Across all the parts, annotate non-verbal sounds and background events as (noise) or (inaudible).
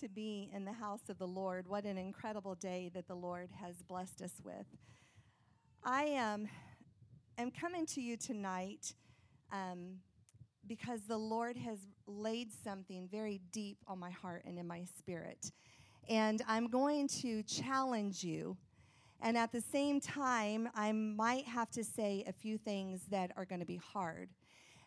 To be in the house of the Lord. What an incredible day that the Lord has blessed us with. I um, am coming to you tonight um, because the Lord has laid something very deep on my heart and in my spirit. And I'm going to challenge you. And at the same time, I might have to say a few things that are going to be hard.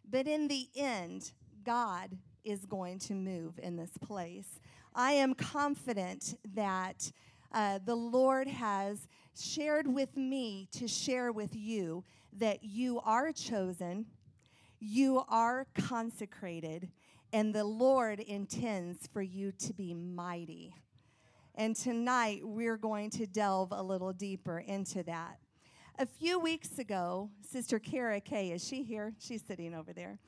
But in the end, God is going to move in this place. I am confident that uh, the Lord has shared with me to share with you that you are chosen, you are consecrated, and the Lord intends for you to be mighty. And tonight we're going to delve a little deeper into that. A few weeks ago, Sister Kara Kay, is she here? She's sitting over there.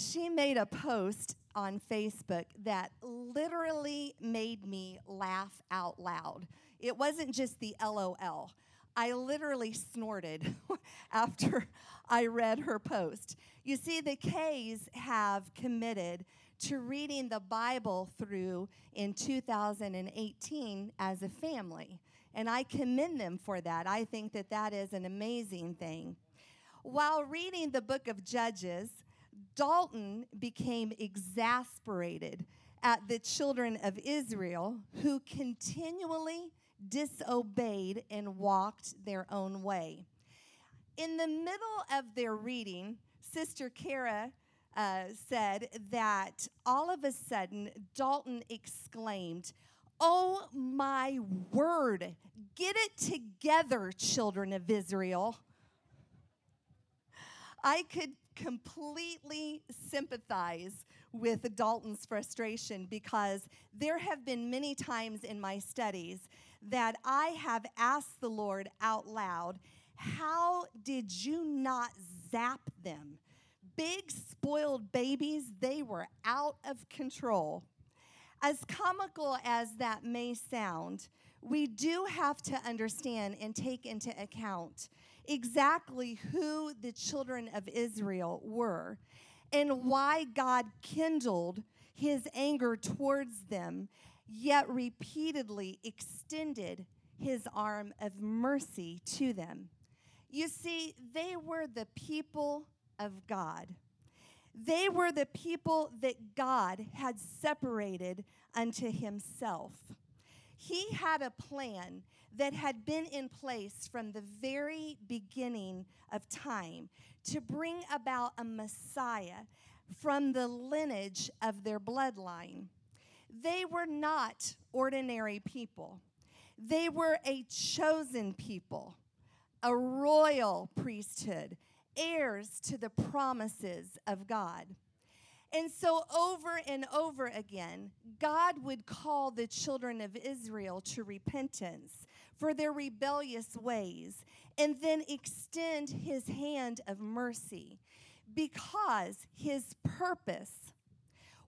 She made a post on Facebook that literally made me laugh out loud. It wasn't just the LOL. I literally snorted (laughs) after I read her post. You see, the K's have committed to reading the Bible through in 2018 as a family. And I commend them for that. I think that that is an amazing thing. While reading the book of Judges, Dalton became exasperated at the children of Israel who continually disobeyed and walked their own way. In the middle of their reading, Sister Kara uh, said that all of a sudden Dalton exclaimed, Oh my word, get it together, children of Israel. I could completely sympathize with Dalton's frustration because there have been many times in my studies that I have asked the Lord out loud, How did you not zap them? Big spoiled babies, they were out of control. As comical as that may sound, we do have to understand and take into account exactly who the children of Israel were and why God kindled his anger towards them, yet repeatedly extended his arm of mercy to them. You see, they were the people of God. They were the people that God had separated unto himself. He had a plan that had been in place from the very beginning of time to bring about a Messiah from the lineage of their bloodline. They were not ordinary people, they were a chosen people, a royal priesthood, heirs to the promises of God. And so, over and over again, God would call the children of Israel to repentance for their rebellious ways and then extend his hand of mercy because his purpose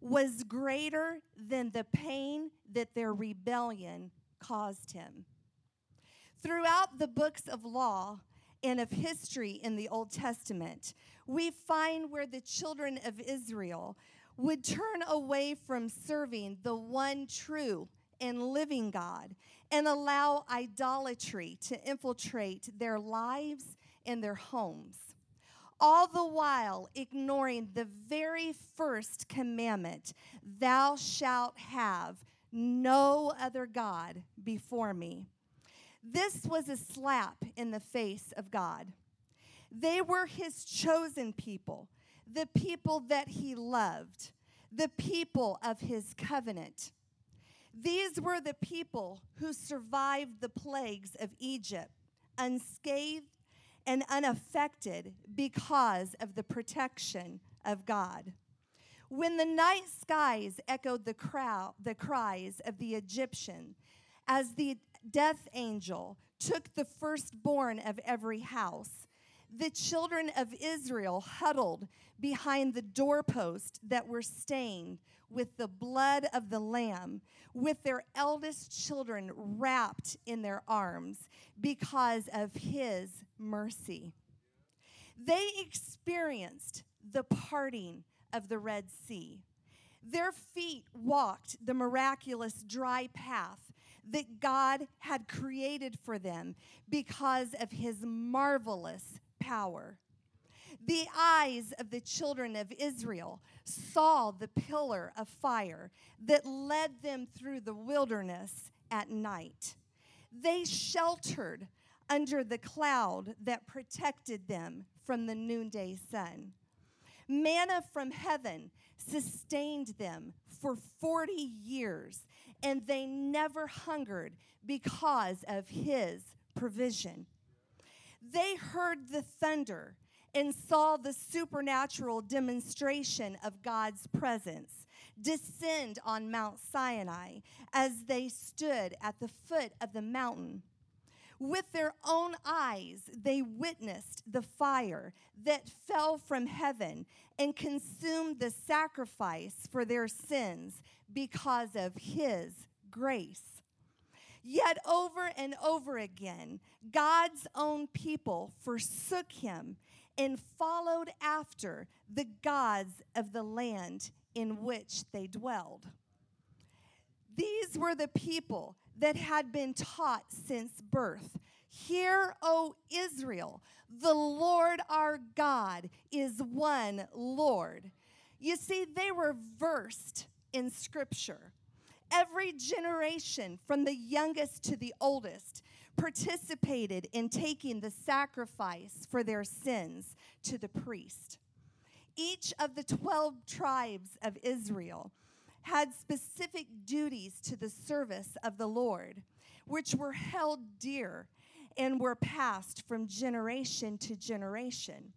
was greater than the pain that their rebellion caused him. Throughout the books of law and of history in the Old Testament, we find where the children of Israel would turn away from serving the one true and living God and allow idolatry to infiltrate their lives and their homes. all the while ignoring the very first commandment Thou shalt have no other God before me. This was a slap in the face of God. They were his chosen people, the people that he loved, the people of his covenant. These were the people who survived the plagues of Egypt unscathed and unaffected because of the protection of God. When the night skies echoed the, crowd, the cries of the Egyptian, as the death angel took the firstborn of every house, the children of Israel huddled behind the doorpost that were stained with the blood of the Lamb, with their eldest children wrapped in their arms because of his mercy. They experienced the parting of the Red Sea. Their feet walked the miraculous dry path that God had created for them because of his marvelous power. The eyes of the children of Israel saw the pillar of fire that led them through the wilderness at night. They sheltered under the cloud that protected them from the noonday sun. Manna from heaven sustained them for 40 years, and they never hungered because of his provision. They heard the thunder and saw the supernatural demonstration of God's presence descend on Mount Sinai as they stood at the foot of the mountain. With their own eyes, they witnessed the fire that fell from heaven and consumed the sacrifice for their sins because of His grace. Yet over and over again, God's own people forsook him and followed after the gods of the land in which they dwelled. These were the people that had been taught since birth. Hear, O Israel, the Lord our God is one Lord. You see, they were versed in Scripture. Every generation, from the youngest to the oldest, participated in taking the sacrifice for their sins to the priest. Each of the 12 tribes of Israel had specific duties to the service of the Lord, which were held dear and were passed from generation to generation.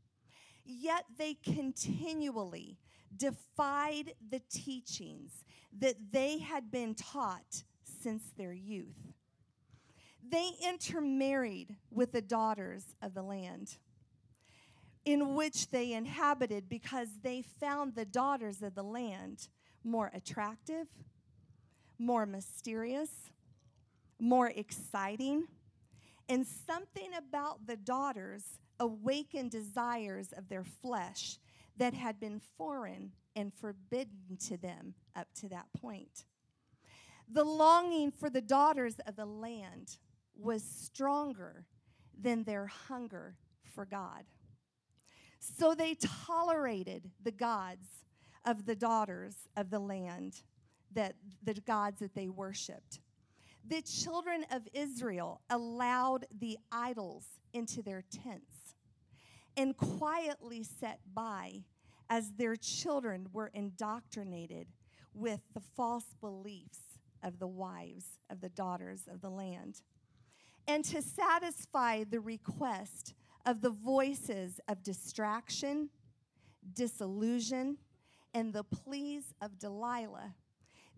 Yet they continually defied the teachings that they had been taught since their youth. They intermarried with the daughters of the land in which they inhabited because they found the daughters of the land more attractive, more mysterious, more exciting, and something about the daughters awakened desires of their flesh that had been foreign and forbidden to them up to that point. The longing for the daughters of the land was stronger than their hunger for God. So they tolerated the gods of the daughters of the land, that the gods that they worshiped. The children of Israel allowed the idols into their tents and quietly sat by as their children were indoctrinated with the false beliefs of the wives of the daughters of the land. And to satisfy the request of the voices of distraction, disillusion, and the pleas of Delilah,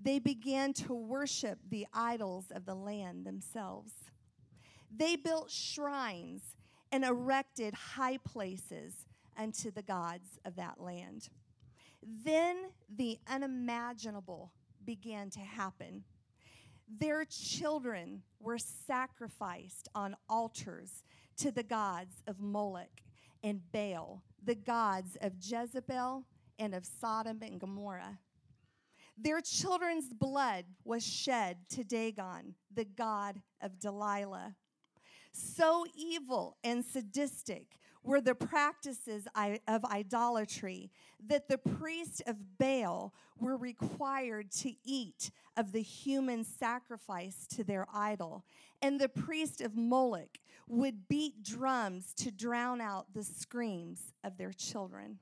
they began to worship the idols of the land themselves. They built shrines and erected high places unto the gods of that land. Then the unimaginable began to happen. Their children were sacrificed on altars to the gods of Moloch and Baal, the gods of Jezebel and of Sodom and Gomorrah. Their children's blood was shed to Dagon, the god of Delilah. So evil and sadistic were the practices of idolatry that the priests of Baal were required to eat of the human sacrifice to their idol, and the priest of Moloch would beat drums to drown out the screams of their children.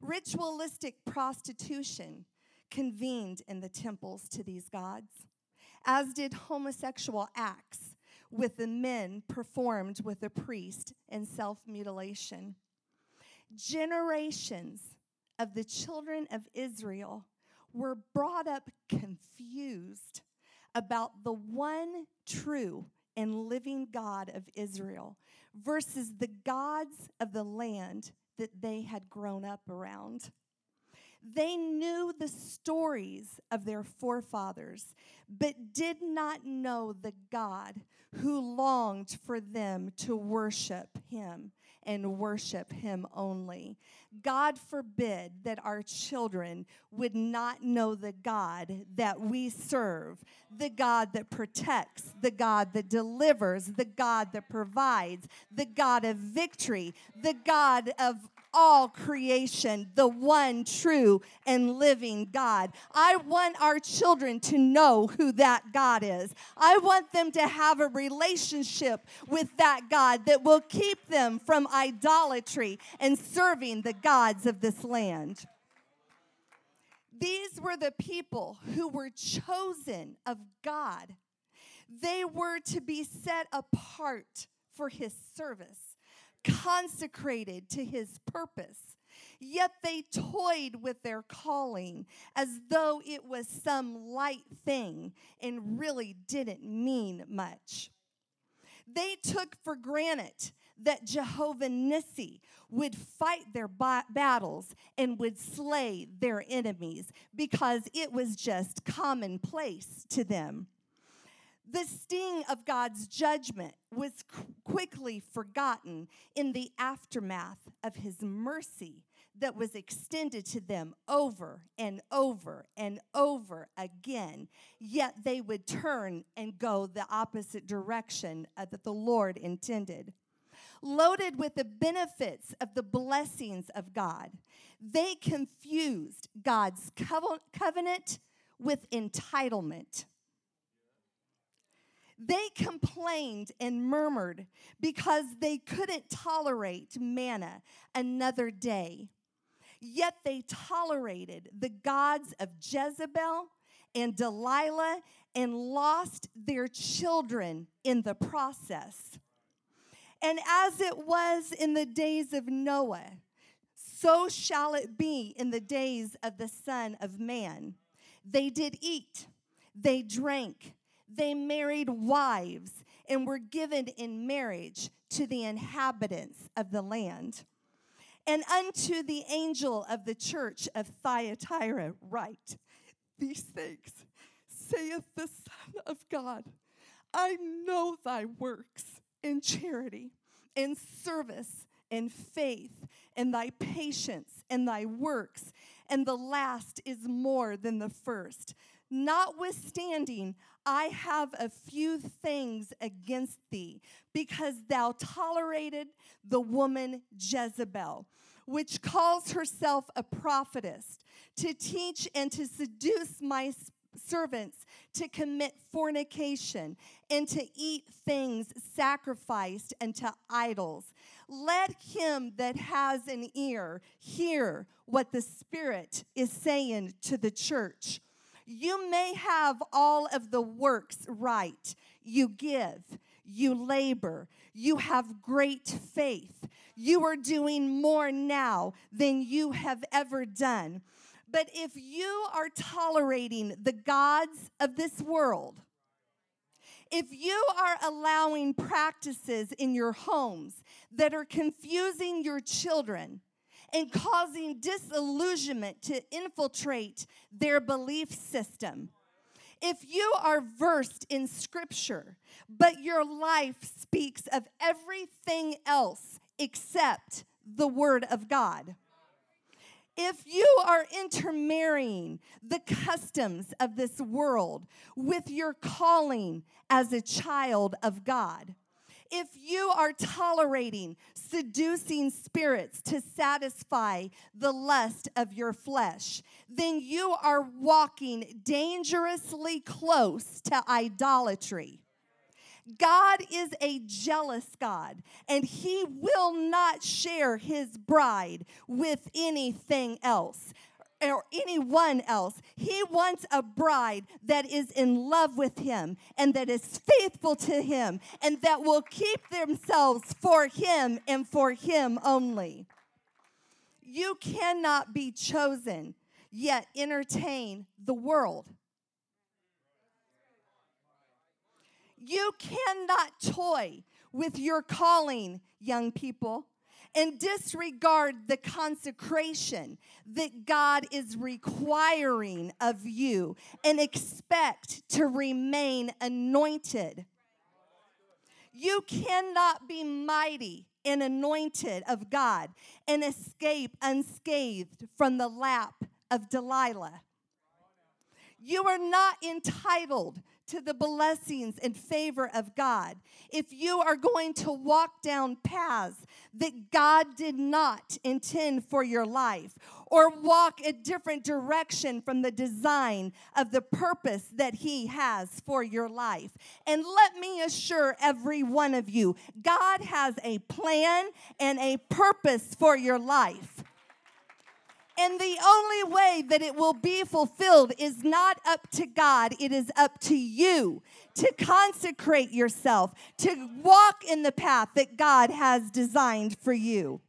Ritualistic prostitution convened in the temples to these gods, as did homosexual acts with the men performed with the priest in self mutilation. Generations of the children of Israel were brought up confused about the one true and living God of Israel versus the gods of the land that they had grown up around. They knew the stories of their forefathers, but did not know the God who longed for them to worship him and worship him only. God forbid that our children would not know the God that we serve, the God that protects, the God that delivers, the God that provides, the God of victory, the God of all creation, the one true and living God. I want our children to know who that God is. I want them to have a relationship with that God that will keep them from idolatry and serving the gods of this land. These were the people who were chosen of God. They were to be set apart for his service consecrated to his purpose. Yet they toyed with their calling as though it was some light thing and really didn't mean much. They took for granted that Jehovah Nissi would fight their ba- battles and would slay their enemies because it was just commonplace to them. The sting of God's judgment was quickly forgotten in the aftermath of his mercy that was extended to them over and over and over again. Yet they would turn and go the opposite direction uh, that the Lord intended. Loaded with the benefits of the blessings of God, they confused God's covenant with entitlement. They complained and murmured because they couldn't tolerate manna another day. Yet they tolerated the gods of Jezebel and Delilah and lost their children in the process. And as it was in the days of Noah, so shall it be in the days of the Son of Man. They did eat, they drank, they married wives and were given in marriage to the inhabitants of the land. And unto the angel of the church of Thyatira write these things, saith the Son of God, I know thy works in charity, in service, in faith, and thy patience, and thy works, and the last is more than the first. Notwithstanding, I have a few things against thee, because thou tolerated the woman Jezebel, which calls herself a prophetess, to teach and to seduce my servants to commit fornication and to eat things sacrificed unto idols. Let him that has an ear hear what the Spirit is saying to the church. You may have all of the works right. You give, you labor, you have great faith. You are doing more now than you have ever done. But if you are tolerating the gods of this world, if you are allowing practices in your homes that are confusing your children, and causing disillusionment to infiltrate their belief system. If you are versed in scripture, but your life speaks of everything else except the word of God, if you are intermarrying the customs of this world with your calling as a child of God, If you are tolerating seducing spirits to satisfy the lust of your flesh, then you are walking dangerously close to idolatry. God is a jealous God, and He will not share His bride with anything else or anyone else. He wants a bride that is in love with him and that is faithful to him and that will keep themselves for him and for him only. You cannot be chosen yet entertain the world. You cannot toy with your calling, young people and disregard the consecration that God is requiring of you and expect to remain anointed. You cannot be mighty and anointed of God and escape unscathed from the lap of Delilah. You are not entitled to the blessings and favor of God, if you are going to walk down paths that God did not intend for your life, or walk a different direction from the design of the purpose that He has for your life. And let me assure every one of you God has a plan and a purpose for your life. And the only way that it will be fulfilled is not up to God, it is up to you to consecrate yourself, to walk in the path that God has designed for you.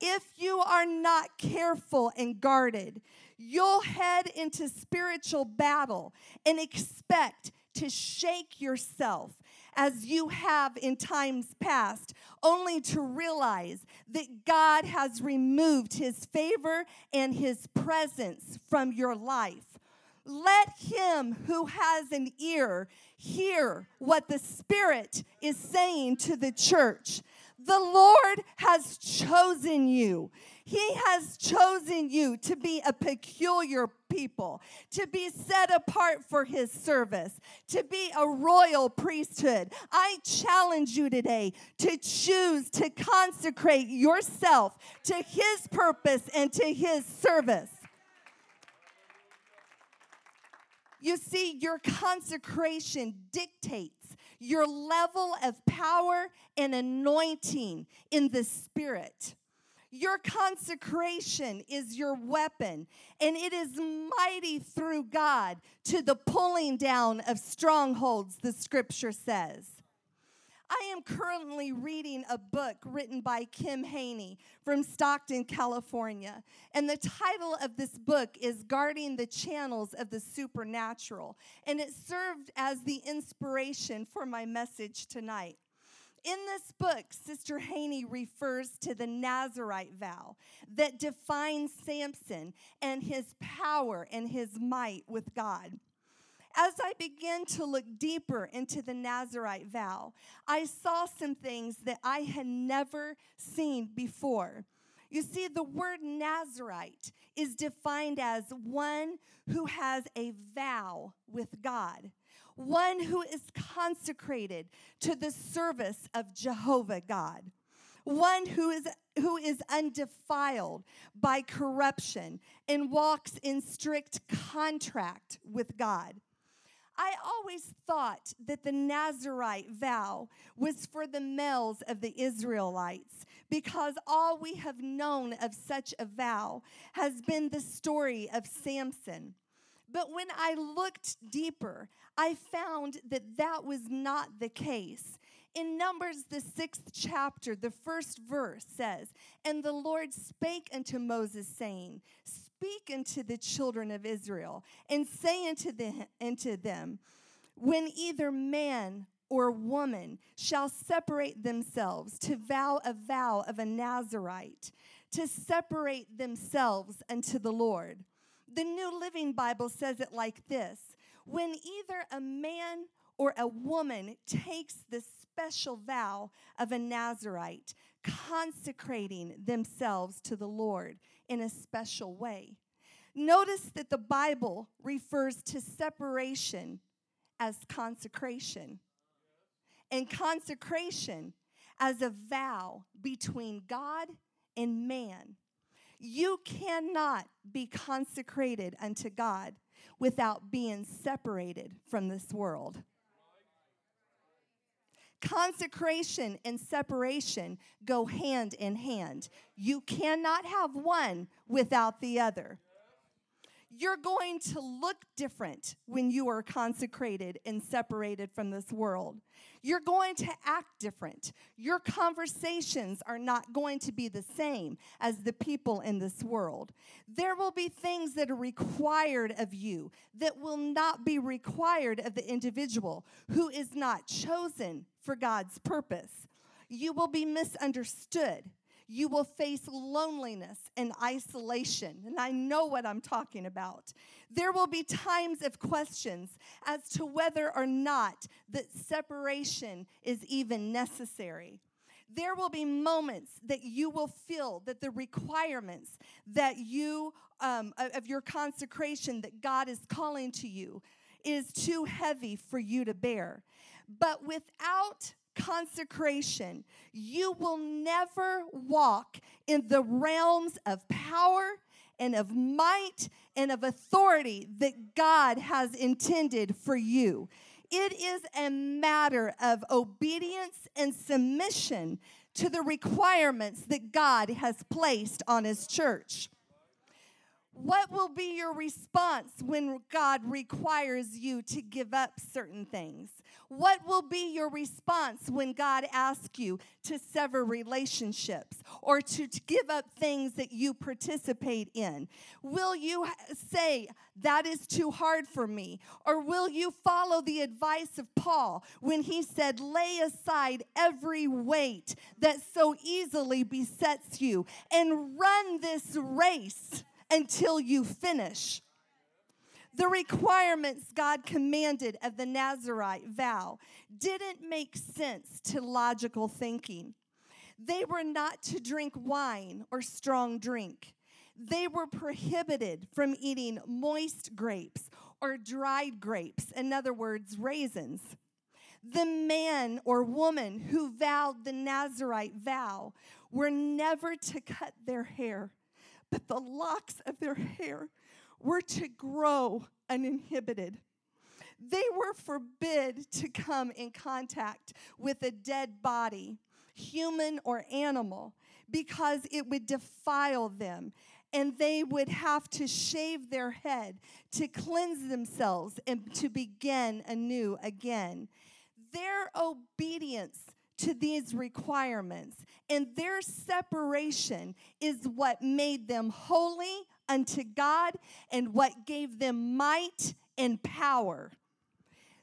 If you are not careful and guarded, you'll head into spiritual battle and expect to shake yourself as you have in times past, only to realize that God has removed his favor and his presence from your life. Let him who has an ear hear what the Spirit is saying to the church. The Lord has chosen you. He has chosen you to be a peculiar people, to be set apart for His service, to be a royal priesthood. I challenge you today to choose to consecrate yourself to His purpose and to His service. You see, your consecration dictates your level of power and anointing in the Spirit. Your consecration is your weapon, and it is mighty through God to the pulling down of strongholds, the scripture says. I am currently reading a book written by Kim Haney from Stockton, California. And the title of this book is Guarding the Channels of the Supernatural. And it served as the inspiration for my message tonight. In this book, Sister Haney refers to the Nazarite vow that defines Samson and his power and his might with God. As I began to look deeper into the Nazarite vow, I saw some things that I had never seen before. You see, the word Nazarite is defined as one who has a vow with God one who is consecrated to the service of Jehovah God, one who is, who is undefiled by corruption and walks in strict contract with God. I always thought that the Nazarite vow was for the males of the Israelites because all we have known of such a vow has been the story of Samson. But when I looked deeper, I found that that was not the case. In Numbers, the sixth chapter, the first verse says, And the Lord spake unto Moses, saying, Speak unto the children of Israel, and say unto, the, unto them, When either man or woman shall separate themselves to vow a vow of a Nazarite, to separate themselves unto the Lord the New Living Bible says it like this When either a man or a woman takes the special vow of a Nazarite, consecrating themselves to the Lord in a special way. Notice that the Bible refers to separation as consecration. and consecration as a vow between God and man. You cannot be consecrated unto God without being separated from this world. Consecration and separation go hand in hand. You cannot have one without the other. You're going to look different when you are consecrated and separated from this world. You're going to act different. Your conversations are not going to be the same as the people in this world. There will be things that are required of you that will not be required of the individual who is not chosen for God's purpose. You will be misunderstood you will face loneliness and isolation. And I know what I'm talking about. There will be times of questions as to whether or not that separation is even necessary. There will be moments that you will feel that the requirements that you, um, of your consecration that God is calling to you, is too heavy for you to bear. But without consecration, you will never walk in the realms of power and of might and of authority that God has intended for you. It is a matter of obedience and submission to the requirements that God has placed on His church. What will be your response when God requires you to give up certain things? What will be your response when God asks you to sever relationships or to, to give up things that you participate in? Will you say, That is too hard for me? Or will you follow the advice of Paul when he said, Lay aside every weight that so easily besets you and run this race until you finish? The requirements God commanded of the Nazarite vow didn't make sense to logical thinking. They were not to drink wine or strong drink. They were prohibited from eating moist grapes or dried grapes, in other words, raisins. The man or woman who vowed the Nazarite vow were never to cut their hair, but the locks of their hair were to grow uninhibited. They were forbid to come in contact with a dead body, human or animal, because it would defile them and they would have to shave their head to cleanse themselves and to begin anew again. Their obedience to these requirements and their separation is what made them holy unto God and what gave them might and power.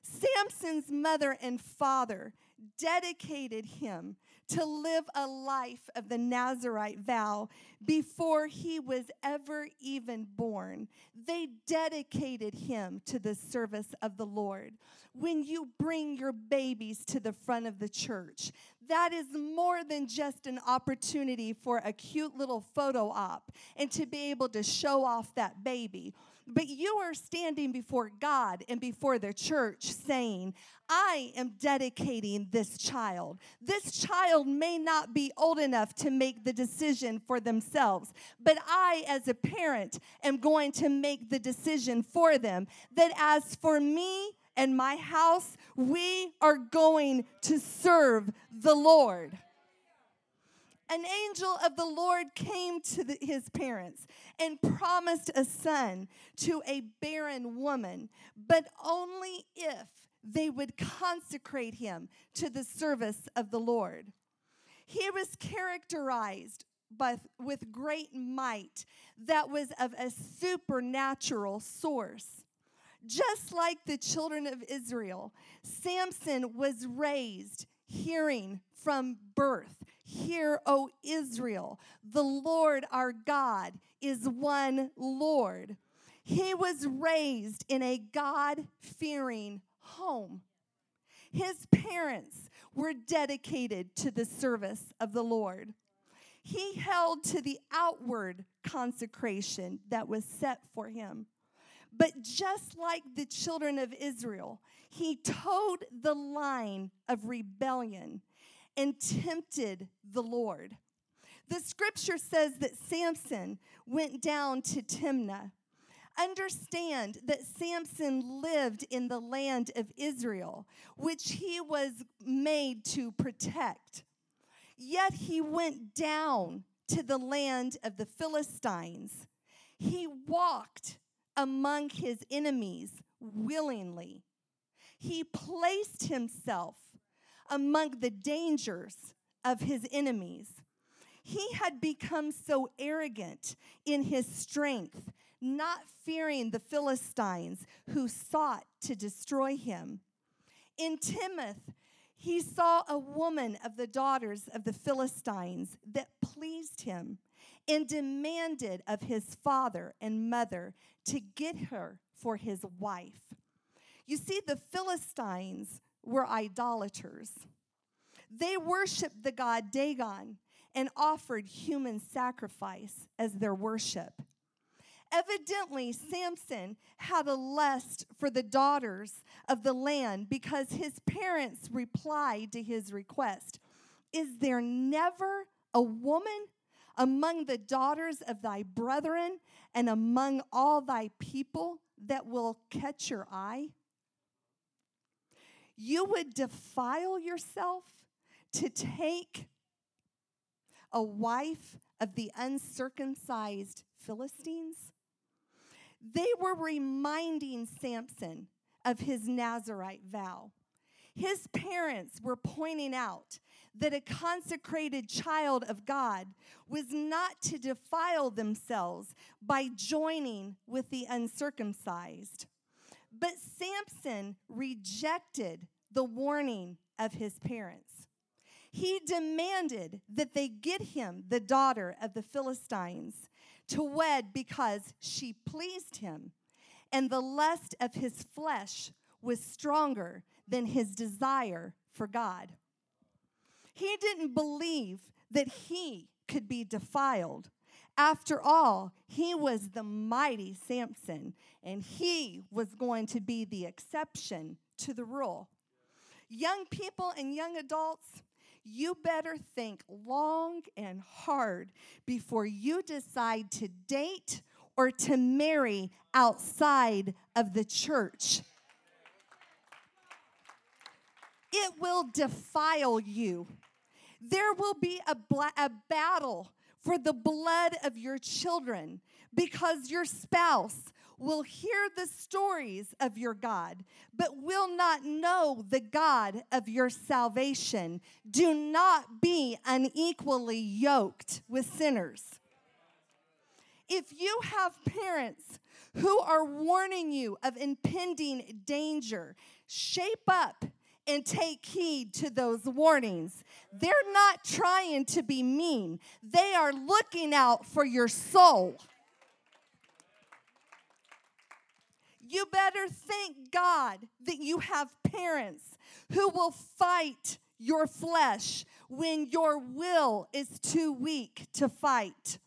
Samson's mother and father dedicated him to live a life of the Nazarite vow before he was ever even born. They dedicated him to the service of the Lord. When you bring your babies to the front of the church, that is more than just an opportunity for a cute little photo op and to be able to show off that baby. But you are standing before God and before the church saying, I am dedicating this child. This child may not be old enough to make the decision for themselves, but I, as a parent, am going to make the decision for them that as for me, and my house, we are going to serve the Lord an angel of the Lord came to the, his parents and promised a son to a barren woman, but only if they would consecrate him to the service of the Lord. He was characterized by, with great might that was of a supernatural source. Just like the children of Israel, Samson was raised hearing from birth. Hear, O Israel, the Lord our God is one Lord. He was raised in a God fearing home. His parents were dedicated to the service of the Lord. He held to the outward consecration that was set for him. But just like the children of Israel, he towed the line of rebellion and tempted the Lord. The scripture says that Samson went down to Timnah. Understand that Samson lived in the land of Israel, which he was made to protect. Yet he went down to the land of the Philistines. He walked among his enemies willingly. He placed himself among the dangers of his enemies. He had become so arrogant in his strength, not fearing the Philistines who sought to destroy him. In Timnath, he saw a woman of the daughters of the Philistines that pleased him and demanded of his father and mother to get her for his wife. You see, the Philistines were idolaters. They worshiped the god Dagon and offered human sacrifice as their worship. Evidently, Samson had a lust for the daughters of the land because his parents replied to his request Is there never a woman among the daughters of thy brethren and among all thy people that will catch your eye? You would defile yourself to take a wife of the uncircumcised Philistines? They were reminding Samson of his Nazarite vow. His parents were pointing out that a consecrated child of God was not to defile themselves by joining with the uncircumcised. But Samson rejected the warning of his parents. He demanded that they get him the daughter of the Philistines to wed because she pleased him, and the lust of his flesh was stronger than his desire for God. He didn't believe that he could be defiled. After all, he was the mighty Samson, and he was going to be the exception to the rule. Young people and young adults, you better think long and hard before you decide to date or to marry outside of the church. It will defile you. There will be a, bla- a battle for the blood of your children because your spouse will hear the stories of your God, but will not know the God of your salvation. Do not be unequally yoked with sinners. If you have parents who are warning you of impending danger, shape up and take heed to those warnings. They're not trying to be mean, they are looking out for your soul. You better thank God that you have parents who will fight your flesh when your will is too weak to fight.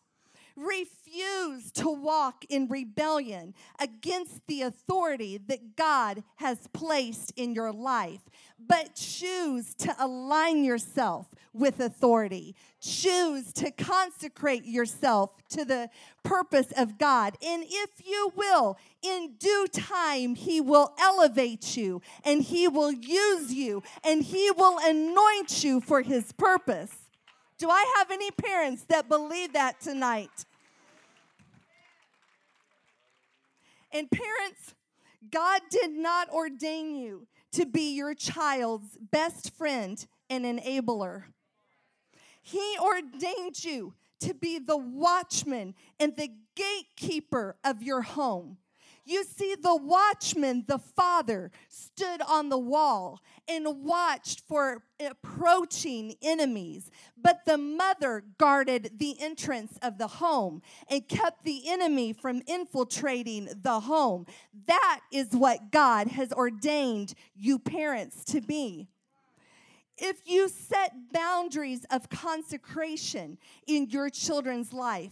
Refuse to walk in rebellion against the authority that God has placed in your life, but choose to align yourself with authority. Choose to consecrate yourself to the purpose of God. And if you will, in due time, He will elevate you and He will use you and He will anoint you for His purpose. Do I have any parents that believe that tonight? And parents, God did not ordain you to be your child's best friend and enabler. He ordained you to be the watchman and the gatekeeper of your home. You see, the watchman, the father, stood on the wall and watched for approaching enemies. But the mother guarded the entrance of the home and kept the enemy from infiltrating the home. That is what God has ordained you parents to be. If you set boundaries of consecration in your children's life,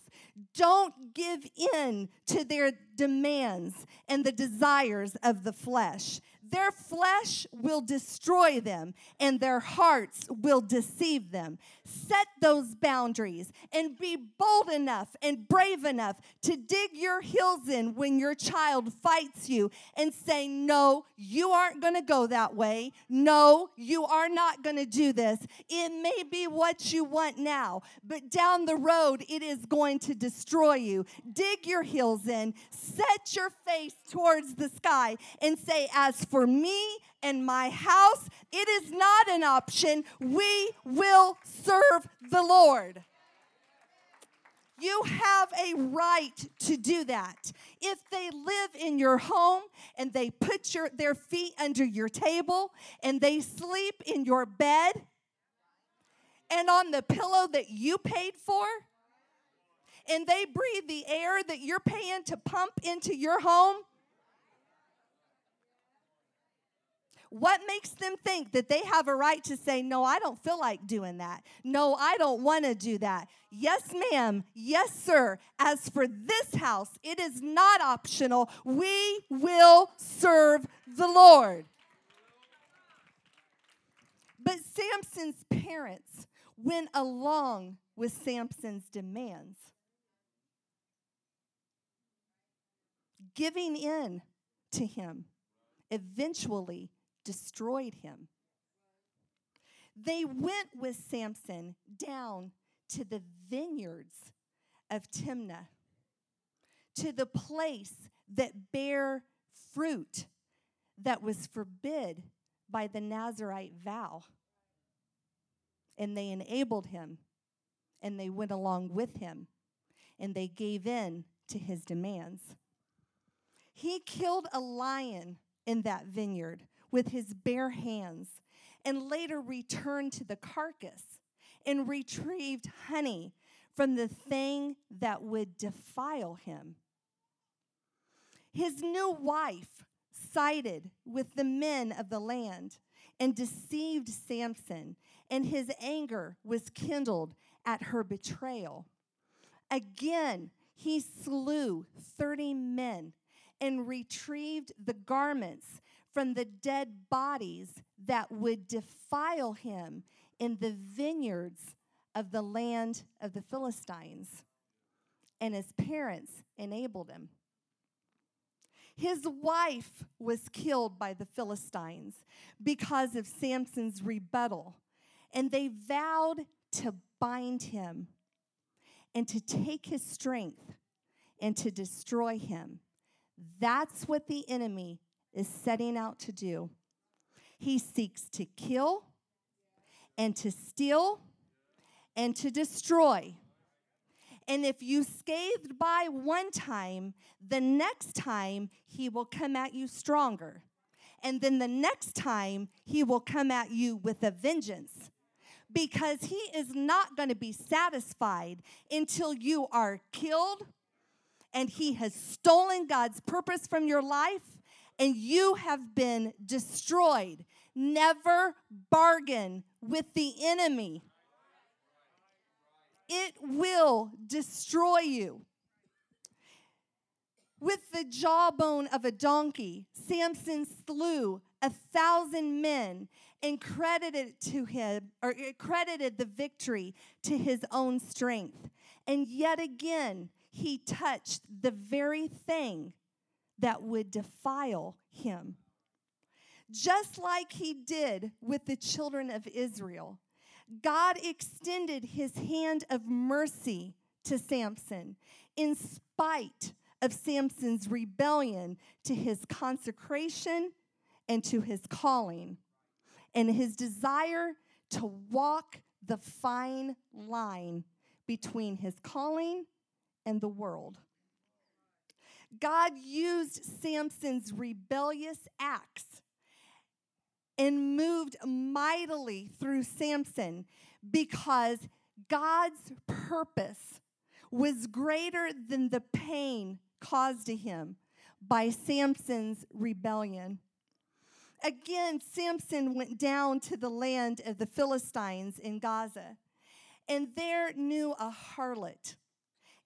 don't give in to their demands and the desires of the flesh. Their flesh will destroy them, and their hearts will deceive them. Set those boundaries and be bold enough and brave enough to dig your heels in when your child fights you and say, No, you aren't going to go that way. No, you are not going to do this. It may be what you want now, but down the road, it is going to destroy you. Dig your heels in, set your face towards the sky, and say, As for me and my house, it is not an option. We will serve the Lord. You have a right to do that. If they live in your home and they put your, their feet under your table and they sleep in your bed and on the pillow that you paid for, and they breathe the air that you're paying to pump into your home, What makes them think that they have a right to say, No, I don't feel like doing that? No, I don't want to do that. Yes, ma'am. Yes, sir. As for this house, it is not optional. We will serve the Lord. But Samson's parents went along with Samson's demands, giving in to him. Eventually, destroyed him. They went with Samson down to the vineyards of Timnah, to the place that bear fruit that was forbid by the Nazarite vow. And they enabled him, and they went along with him, and they gave in to his demands. He killed a lion in that vineyard with his bare hands, and later returned to the carcass and retrieved honey from the thing that would defile him. His new wife sided with the men of the land and deceived Samson, and his anger was kindled at her betrayal. Again, he slew 30 men and retrieved the garments from the dead bodies that would defile him in the vineyards of the land of the Philistines. And his parents enabled him. His wife was killed by the Philistines because of Samson's rebuttal, and they vowed to bind him and to take his strength and to destroy him. That's what the enemy is setting out to do. He seeks to kill and to steal and to destroy. And if you scathed by one time, the next time he will come at you stronger. And then the next time he will come at you with a vengeance. Because he is not going to be satisfied until you are killed and he has stolen God's purpose from your life and you have been destroyed. Never bargain with the enemy, it will destroy you. With the jawbone of a donkey, Samson slew a thousand men and credited to him or credited the victory to his own strength. And yet again, he touched the very thing that would defile him. Just like he did with the children of Israel, God extended his hand of mercy to Samson in spite of Samson's rebellion to his consecration and to his calling, and his desire to walk the fine line between his calling and the world. God used Samson's rebellious acts and moved mightily through Samson because God's purpose was greater than the pain caused to him by Samson's rebellion. Again, Samson went down to the land of the Philistines in Gaza, and there knew a harlot,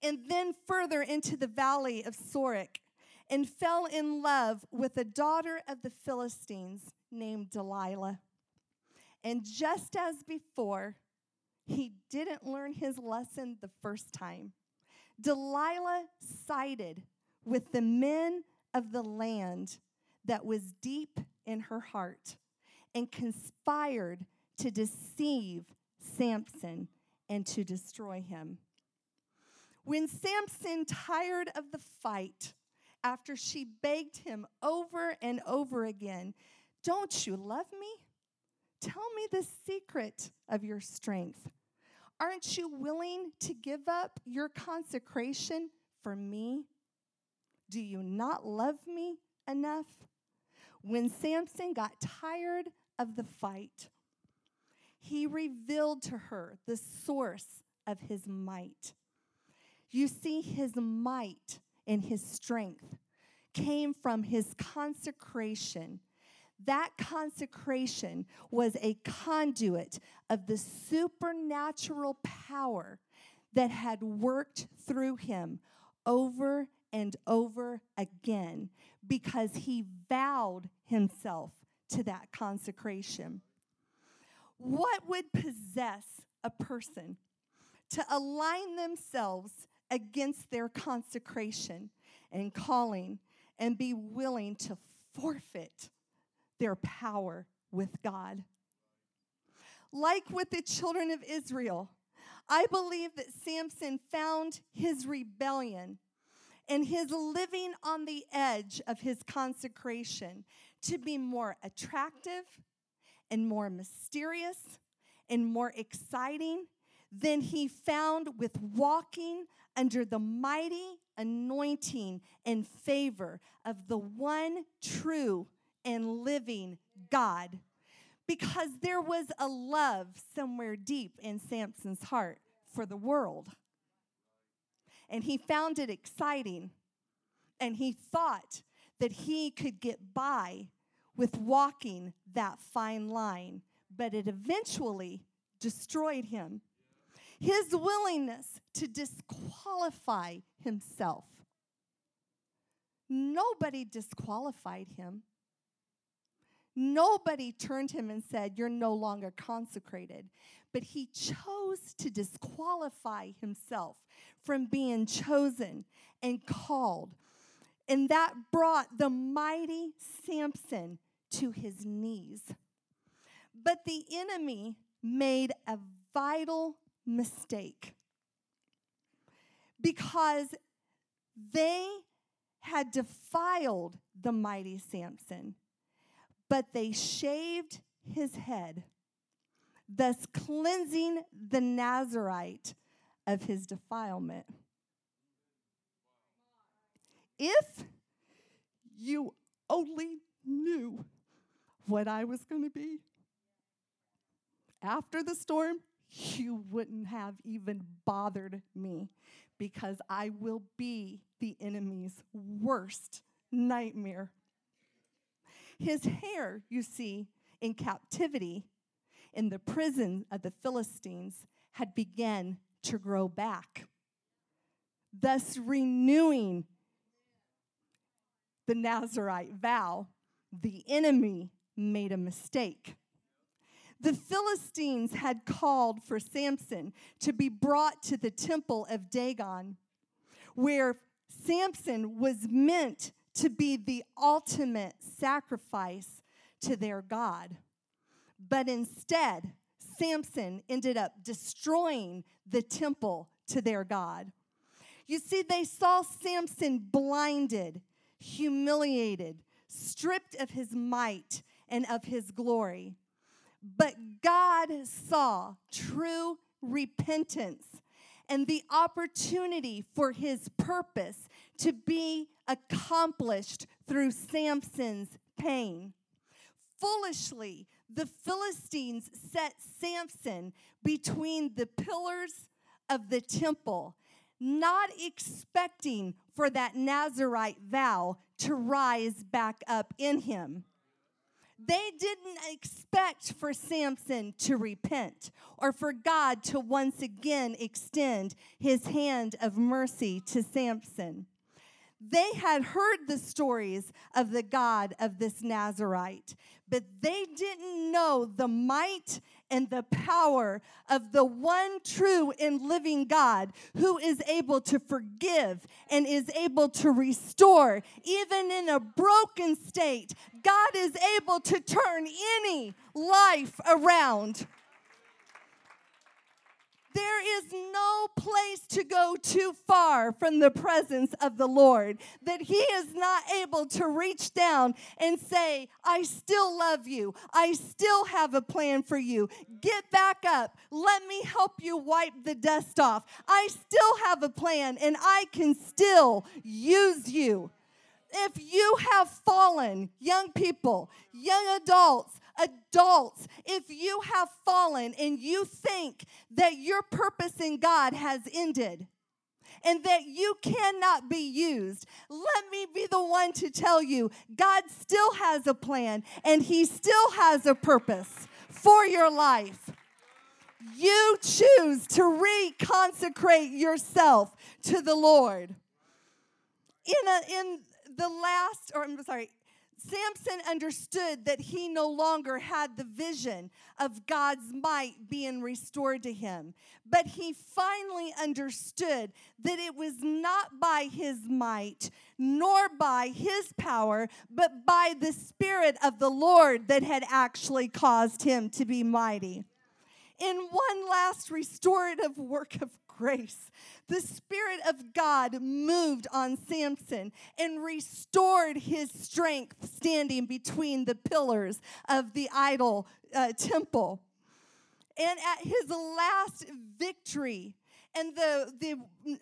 and then further into the valley of Sorek, and fell in love with a daughter of the Philistines named Delilah. And just as before, he didn't learn his lesson the first time. Delilah sided with the men of the land that was deep in her heart and conspired to deceive Samson and to destroy him. When Samson, tired of the fight, after she begged him over and over again, Don't you love me? Tell me the secret of your strength. Aren't you willing to give up your consecration for me? Do you not love me enough? When Samson got tired of the fight, he revealed to her the source of his might. You see, his might and his strength came from his consecration. That consecration was a conduit of the supernatural power that had worked through him over and over again because he vowed himself to that consecration. What would possess a person to align themselves against their consecration and calling and be willing to forfeit their power with God? Like with the children of Israel, I believe that Samson found his rebellion and his living on the edge of his consecration to be more attractive and more mysterious and more exciting than he found with walking under the mighty anointing and favor of the one true and living God. Because there was a love somewhere deep in Samson's heart for the world and he found it exciting. And he thought that he could get by with walking that fine line, but it eventually destroyed him. His willingness to disqualify himself. Nobody disqualified him. Nobody turned him and said, You're no longer consecrated. But he chose to disqualify himself from being chosen and called. And that brought the mighty Samson to his knees. But the enemy made a vital mistake because they had defiled the mighty Samson, but they shaved his head, thus cleansing the Nazarite of his defilement. If you only knew what I was going to be after the storm, you wouldn't have even bothered me because I will be the enemy's worst nightmare. His hair, you see, in captivity in the prison of the Philistines had begun to grow back, thus renewing the Nazarite vow. The enemy made a mistake. The Philistines had called for Samson to be brought to the temple of Dagon, where Samson was meant to be the ultimate sacrifice to their God. But instead, Samson ended up destroying the temple to their God. You see, they saw Samson blinded, humiliated, stripped of his might and of his glory. But God saw true repentance and the opportunity for his purpose to be accomplished through Samson's pain. Foolishly, the Philistines set Samson between the pillars of the temple, not expecting for that Nazarite vow to rise back up in him. They didn't expect for Samson to repent or for God to once again extend his hand of mercy to Samson. They had heard the stories of the God of this Nazarite, but they didn't know the might and the power of the one true and living God who is able to forgive and is able to restore. Even in a broken state, God is able to turn any life around. There is no place to go too far from the presence of the Lord that He is not able to reach down and say, I still love you. I still have a plan for you. Get back up. Let me help you wipe the dust off. I still have a plan and I can still use you. If you have fallen, young people, young adults, adults, if you have fallen and you think that your purpose in God has ended, and that you cannot be used. Let me be the one to tell you God still has a plan and He still has a purpose for your life. You choose to reconsecrate yourself to the Lord. In, a, in the last, or I'm sorry, Samson understood that he no longer had the vision of God's might being restored to him. But he finally understood that it was not by his might nor by his power, but by the Spirit of the Lord that had actually caused him to be mighty. In one last restorative work of grace, the Spirit of God moved on Samson and restored his strength standing between the pillars of the idol uh, temple. And at his last victory, and the, the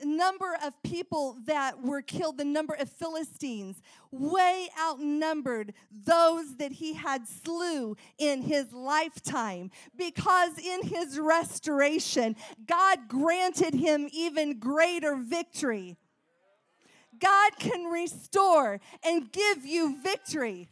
number of people that were killed, the number of Philistines, way outnumbered those that he had slew in his lifetime. Because in his restoration, God granted him even greater victory. God can restore and give you victory.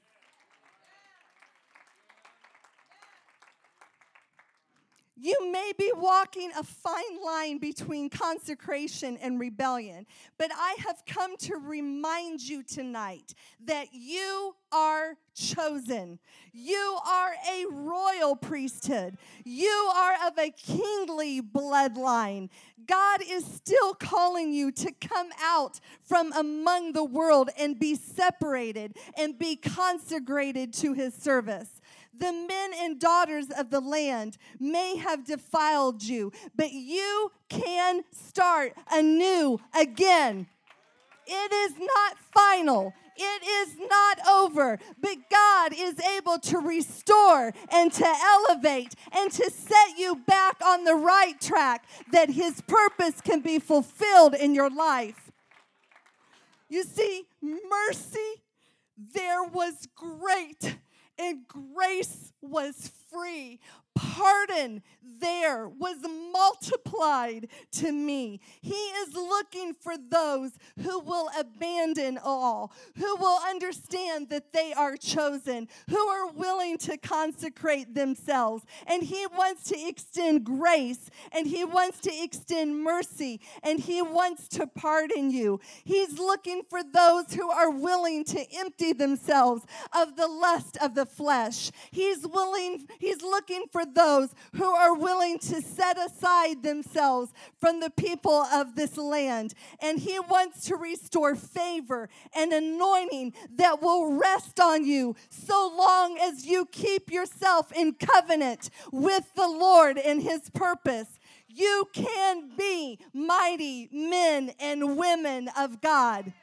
You may be walking a fine line between consecration and rebellion, but I have come to remind you tonight that you are chosen. You are a royal priesthood. You are of a kingly bloodline. God is still calling you to come out from among the world and be separated and be consecrated to his service. The men and daughters of the land may have defiled you, but you can start anew again. It is not final. It is not over, but God is able to restore and to elevate and to set you back on the right track that His purpose can be fulfilled in your life. You see, mercy there was great and grace was free. Pardon there was multiplied to me. He is looking for those who will abandon all, who will understand that they are chosen, who are willing to consecrate themselves. And He wants to extend grace, and He wants to extend mercy, and He wants to pardon you. He's looking for those who are willing to empty themselves of the lust of the flesh. He's willing, He's looking for those who are willing to set aside themselves from the people of this land. And He wants to restore favor and anointing that will rest on you so long as you keep yourself in covenant with the Lord and His purpose. You can be mighty men and women of God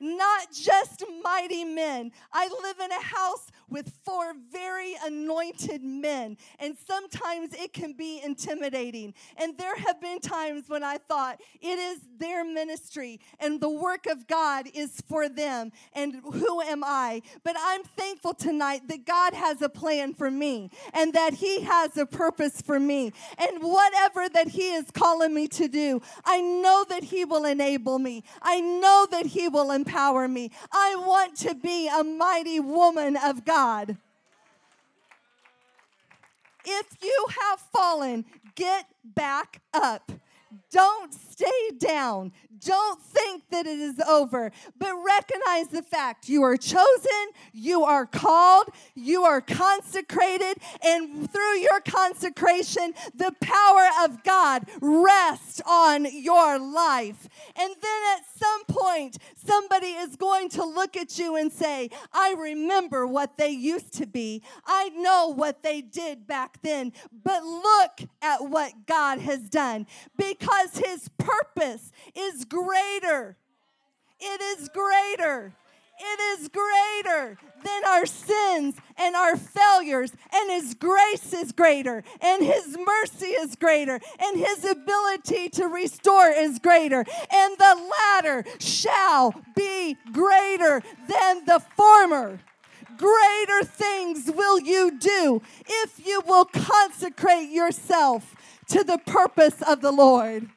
not just mighty men. I live in a house with four very anointed men, and sometimes it can be intimidating. And there have been times when I thought it is their ministry and the work of God is for them, and who am I? But I'm thankful tonight that God has a plan for me and that He has a purpose for me. And whatever that He is calling me to do, I know that He will enable me, I know that He will empower empower me. I want to be a mighty woman of God. If you have fallen, get back up. Don't stay down. Don't think that it is over, but recognize the fact you are chosen, you are called, you are consecrated, and through your consecration, the power of God rests on your life. And then at some point, somebody is going to look at you and say, I remember what they used to be. I know what they did back then, but look at what God has done because his purpose is greater. It is greater. It is greater than our sins and our failures, and His grace is greater, and His mercy is greater, and His ability to restore is greater, and the latter shall be greater than the former. Greater things will you do if you will consecrate yourself to the purpose of the Lord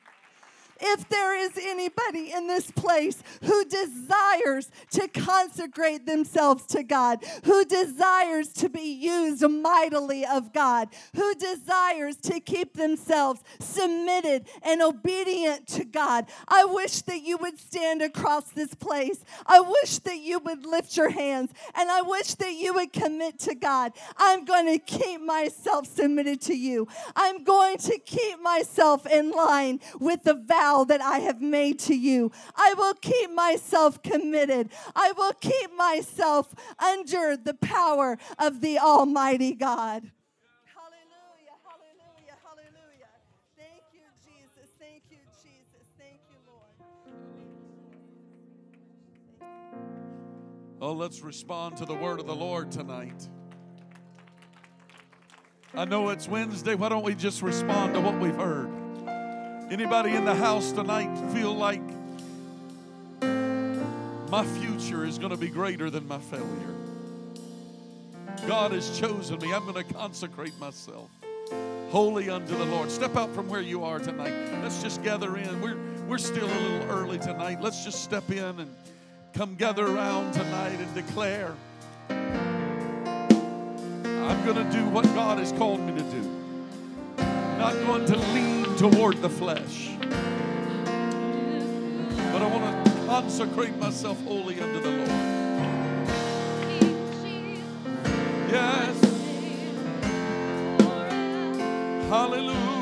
if there is anybody in this place who desires to consecrate themselves to God, who desires to be used mightily of God, who desires to keep themselves submitted and obedient to God, I wish that you would stand across this place. I wish that you would lift your hands and I wish that you would commit to God. I'm going to keep myself submitted to you. I'm going to keep myself in line with the vow vow that I have made to you. I will keep myself committed. I will keep myself under the power of the Almighty God. Hallelujah, hallelujah, hallelujah. Thank you, Jesus. Thank you, Jesus. Thank you, Lord. Oh, let's respond to the word of the Lord tonight. I know it's Wednesday. Why don't we just respond to what we've heard? Anybody in the house tonight feel like my future is going to be greater than my failure? God has chosen me. I'm going to consecrate myself holy unto the Lord. Step out from where you are tonight. Let's just gather in. We're, we're still a little early tonight. Let's just step in and come gather around tonight and declare I'm going to do what God has called me to do. Not going to lean toward the flesh. But I want to consecrate myself wholly unto the Lord. Yes. Hallelujah.